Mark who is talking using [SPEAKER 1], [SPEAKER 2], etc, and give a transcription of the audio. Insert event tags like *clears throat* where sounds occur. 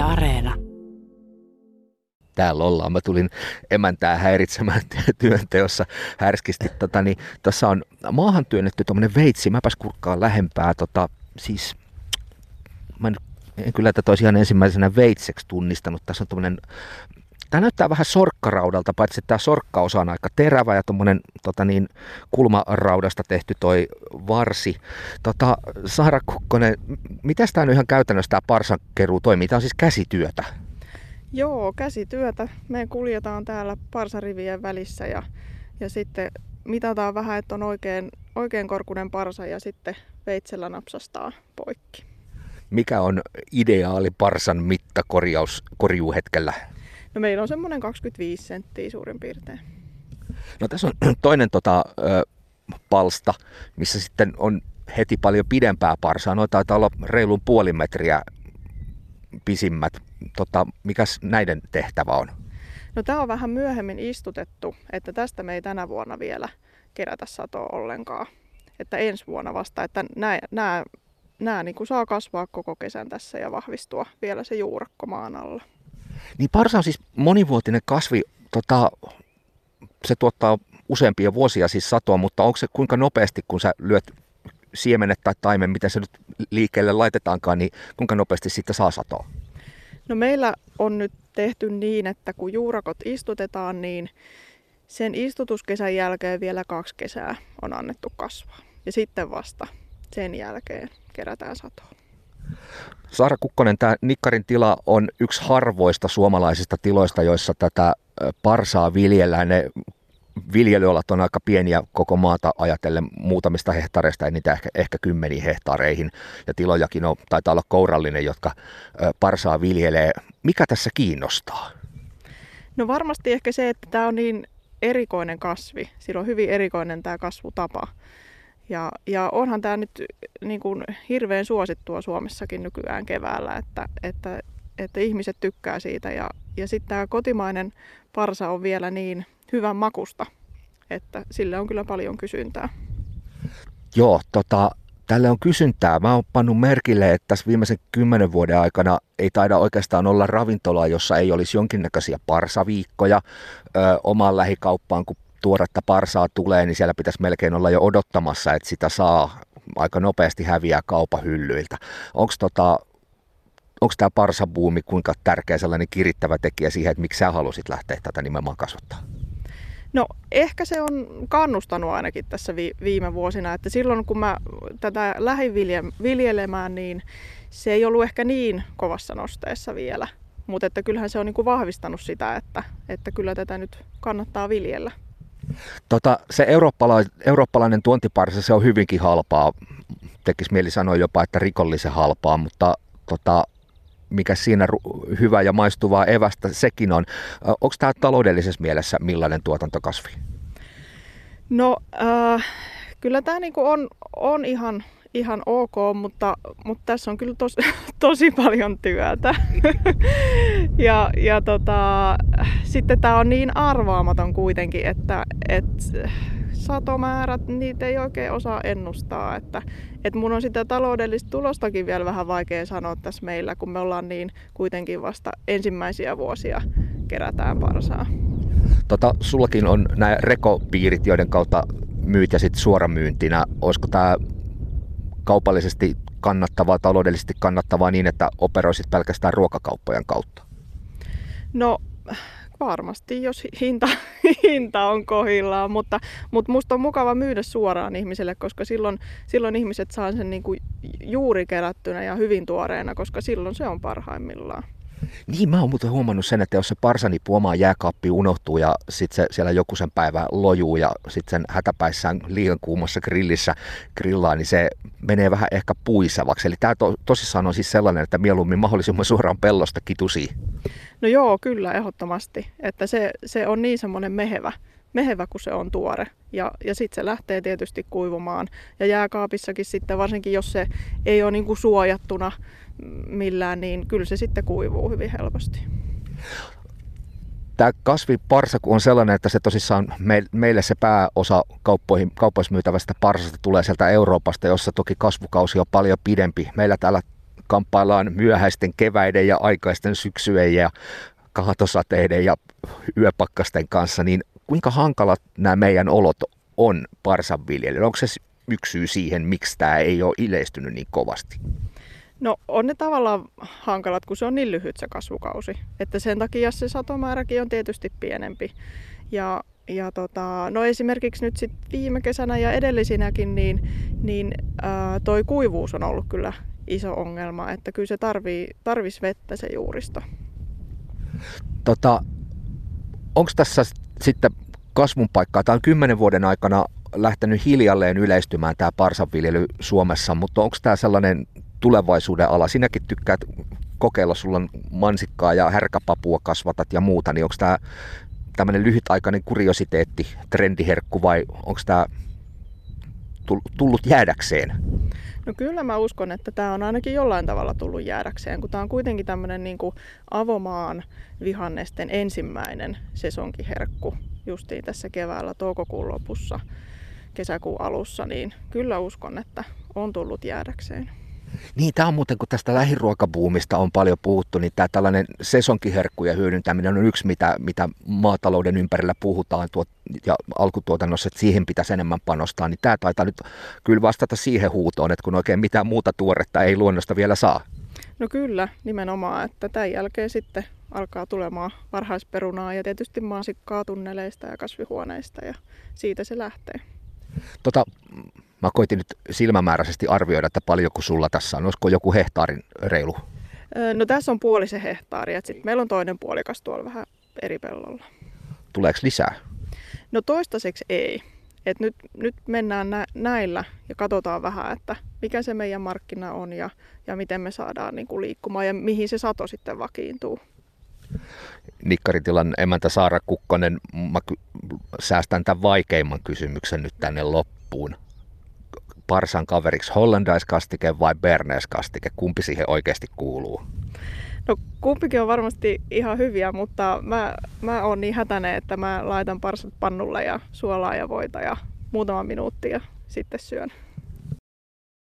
[SPEAKER 1] Areena.
[SPEAKER 2] Täällä ollaan. Mä tulin emäntää häiritsemään työnteossa härskisti. Tota, niin, tässä on maahan työnnetty tuommoinen veitsi. Mäpäs kurkkaan lähempää. Tota, siis, mä en, en kyllä tätä olisi ihan ensimmäisenä veitseksi tunnistanut. Tässä on tuommoinen Tämä näyttää vähän sorkkaraudalta, paitsi että tämä sorkkaosa on aika terävä ja tuommoinen tota niin, kulmaraudasta tehty toi varsi. Tota, Saara Kukkonen, miten tämä nyt ihan käytännössä tämä parsankeruu toimii? Tämä on siis käsityötä.
[SPEAKER 3] Joo, käsityötä. Me kuljetaan täällä parsarivien välissä ja, ja sitten mitataan vähän, että on oikein, oikein korkunen parsa ja sitten veitsellä napsastaa poikki.
[SPEAKER 2] Mikä on ideaali parsan mitta korjaus, korjuuhetkellä?
[SPEAKER 3] No meillä on semmoinen 25 senttiä suurin piirtein.
[SPEAKER 2] No tässä on *clears throat* toinen tota, ö, palsta, missä sitten on heti paljon pidempää parsaa. Noita taitaa olla reilun puoli metriä pisimmät. Tota, mikäs näiden tehtävä on?
[SPEAKER 3] No tämä on vähän myöhemmin istutettu, että tästä me ei tänä vuonna vielä kerätä satoa ollenkaan. Että ensi vuonna vasta, että nämä, niin saa kasvaa koko kesän tässä ja vahvistua vielä se juurakko maan alla.
[SPEAKER 2] Niin parsa on siis monivuotinen kasvi, tota, se tuottaa useampia vuosia siis satoa, mutta onko se kuinka nopeasti, kun sä lyöt siemenet tai taimen, miten se nyt liikkeelle laitetaankaan, niin kuinka nopeasti sitten saa satoa?
[SPEAKER 3] No meillä on nyt tehty niin, että kun juurakot istutetaan, niin sen istutuskesän jälkeen vielä kaksi kesää on annettu kasvaa. Ja sitten vasta sen jälkeen kerätään satoa.
[SPEAKER 2] Saara Kukkonen, tämä Nikkarin tila on yksi harvoista suomalaisista tiloista, joissa tätä parsaa viljellään. Ne viljelyalat on aika pieniä koko maata ajatellen muutamista hehtaareista, ei niitä ehkä, ehkä kymmeniin hehtaareihin. Ja tilojakin on, taitaa olla kourallinen, jotka parsaa viljelee. Mikä tässä kiinnostaa?
[SPEAKER 3] No varmasti ehkä se, että tämä on niin erikoinen kasvi. Sillä on hyvin erikoinen tämä kasvutapa. Ja, ja onhan tämä nyt niin kuin hirveän suosittua Suomessakin nykyään keväällä, että, että, että ihmiset tykkää siitä. Ja, ja sitten tämä kotimainen parsa on vielä niin hyvän makusta, että sille on kyllä paljon kysyntää.
[SPEAKER 2] Joo, tota, tälle on kysyntää. Mä oon pannut merkille, että tässä viimeisen kymmenen vuoden aikana ei taida oikeastaan olla ravintolaa, jossa ei olisi jonkinnäköisiä parsaviikkoja ö, omaan lähikauppaan, kun tuoretta parsaa tulee, niin siellä pitäisi melkein olla jo odottamassa, että sitä saa aika nopeasti häviää kaupan hyllyiltä. Onko tota, onko tämä parsabuumi kuinka tärkeä sellainen kirittävä tekijä siihen, että miksi sä halusit lähteä tätä nimenomaan kasvattaa?
[SPEAKER 3] No ehkä se on kannustanut ainakin tässä vi- viime vuosina, että silloin kun mä tätä lähdin viljelemään, niin se ei ollut ehkä niin kovassa nosteessa vielä. Mutta että kyllähän se on niinku vahvistanut sitä, että, että kyllä tätä nyt kannattaa viljellä.
[SPEAKER 2] Tota, se eurooppalainen, eurooppalainen tuontiparsa, se on hyvinkin halpaa. Tekisi mieli sanoa jopa, että rikollisen halpaa, mutta tota, mikä siinä hyvä ja maistuvaa evästä sekin on. Onko tämä taloudellisessa mielessä millainen tuotantokasvi?
[SPEAKER 3] No äh, kyllä tämä niinku on, on ihan, ihan ok, mutta, mutta tässä on kyllä tos, *laughs* tosi paljon työtä. *laughs* ja ja tota, sitten tämä on niin arvaamaton kuitenkin, että et, satomäärät, niitä ei oikein osaa ennustaa. Että, et mun on sitä taloudellista tulostakin vielä vähän vaikea sanoa tässä meillä, kun me ollaan niin kuitenkin vasta ensimmäisiä vuosia kerätään parsaa.
[SPEAKER 2] Tota, sullakin on nämä rekopiirit, joiden kautta myyt ja sitten suoramyyntinä. Olisiko tämä kaupallisesti kannattavaa, taloudellisesti kannattavaa niin, että operoisit pelkästään ruokakauppojen kautta?
[SPEAKER 3] No varmasti, jos hinta, *laughs* hinta on kohillaan, mutta, mutta musta on mukava myydä suoraan ihmiselle, koska silloin, silloin ihmiset saa sen niin kuin juuri kerättynä ja hyvin tuoreena, koska silloin se on parhaimmillaan.
[SPEAKER 2] Niin, mä oon muuten huomannut sen, että jos se parsanipu omaan jääkaappi unohtuu ja sitten se siellä joku sen päivä lojuu ja sitten sen hätäpäissään liian kuumassa grillissä grillaa, niin se menee vähän ehkä puisavaksi. Eli tämä to, tosissaan on siis sellainen, että mieluummin mahdollisimman suoraan pellosta kitusi.
[SPEAKER 3] No joo, kyllä, ehdottomasti. Että se, se on niin semmoinen mehevä, mehevä, kun se on tuore. Ja, ja sitten se lähtee tietysti kuivumaan. Ja jääkaapissakin sitten, varsinkin jos se ei ole niin kuin suojattuna millään, niin kyllä se sitten kuivuu hyvin helposti.
[SPEAKER 2] Tämä kasviparsa on sellainen, että se tosissaan meille se pääosa kauppoihin, kauppoissa myytävästä parsasta tulee sieltä Euroopasta, jossa toki kasvukausi on paljon pidempi. Meillä täällä kamppaillaan myöhäisten keväiden ja aikaisten syksyjen ja kaatosateiden ja yöpakkasten kanssa, niin kuinka hankalat nämä meidän olot on parsanviljelijöille? Onko se yksi syy siihen, miksi tämä ei ole yleistynyt niin kovasti?
[SPEAKER 3] No on ne tavallaan hankalat, kun se on niin lyhyt se kasvukausi. Että sen takia se satomääräkin on tietysti pienempi. Ja, ja tota, no esimerkiksi nyt sit viime kesänä ja edellisinäkin, niin, niin ää, toi kuivuus on ollut kyllä iso ongelma. Että kyllä se tarvii, tarvis vettä se juuristo.
[SPEAKER 2] Tota, Onko tässä sitten kasvun paikkaa? Tämä on kymmenen vuoden aikana lähtenyt hiljalleen yleistymään tämä parsanviljely Suomessa, mutta onko tämä sellainen tulevaisuuden ala? Sinäkin tykkäät kokeilla, sulla on mansikkaa ja härkäpapua kasvatat ja muuta, niin onko tämä tämmöinen lyhytaikainen kuriositeetti, trendiherkku vai onko tämä tullut jäädäkseen?
[SPEAKER 3] No kyllä mä uskon, että tämä on ainakin jollain tavalla tullut jäädäkseen, kun tämä on kuitenkin tämmöinen niin avomaan vihannesten ensimmäinen sesonkiherkku justiin tässä keväällä toukokuun lopussa, kesäkuun alussa, niin kyllä uskon, että on tullut jäädäkseen.
[SPEAKER 2] Niin, tämä on muuten, kun tästä lähiruokabuumista on paljon puhuttu, niin tämä tällainen sesonkiherkkujen hyödyntäminen on yksi, mitä, mitä maatalouden ympärillä puhutaan tuot, ja alkutuotannossa, että siihen pitäisi enemmän panostaa, niin tämä taitaa nyt kyllä vastata siihen huutoon, että kun oikein mitään muuta tuoretta ei luonnosta vielä saa.
[SPEAKER 3] No kyllä, nimenomaan, että tämän jälkeen sitten alkaa tulemaan varhaisperunaa ja tietysti maasikkaa tunneleista ja kasvihuoneista ja siitä se lähtee.
[SPEAKER 2] Tota, Mä koitin nyt silmämääräisesti arvioida, että paljonko sulla tässä on. Olisiko joku hehtaarin reilu?
[SPEAKER 3] No tässä on puolisen hehtaaria. Sitten meillä on toinen puolikas tuolla vähän eri pellolla.
[SPEAKER 2] Tuleeko lisää?
[SPEAKER 3] No toistaiseksi ei. Et nyt, nyt mennään nä- näillä ja katsotaan vähän, että mikä se meidän markkina on ja, ja miten me saadaan niin kuin liikkumaan ja mihin se sato sitten vakiintuu.
[SPEAKER 2] Nikkaritilan emäntä Saara Kukkonen, mä säästän tämän vaikeimman kysymyksen nyt tänne loppuun parsan kaveriksi hollandaiskastike vai berneskastike? Kumpi siihen oikeasti kuuluu?
[SPEAKER 3] No kumpikin on varmasti ihan hyviä, mutta mä, mä oon niin hätäinen, että mä laitan parsat pannulle ja suolaa ja voita ja muutama minuutti ja sitten syön.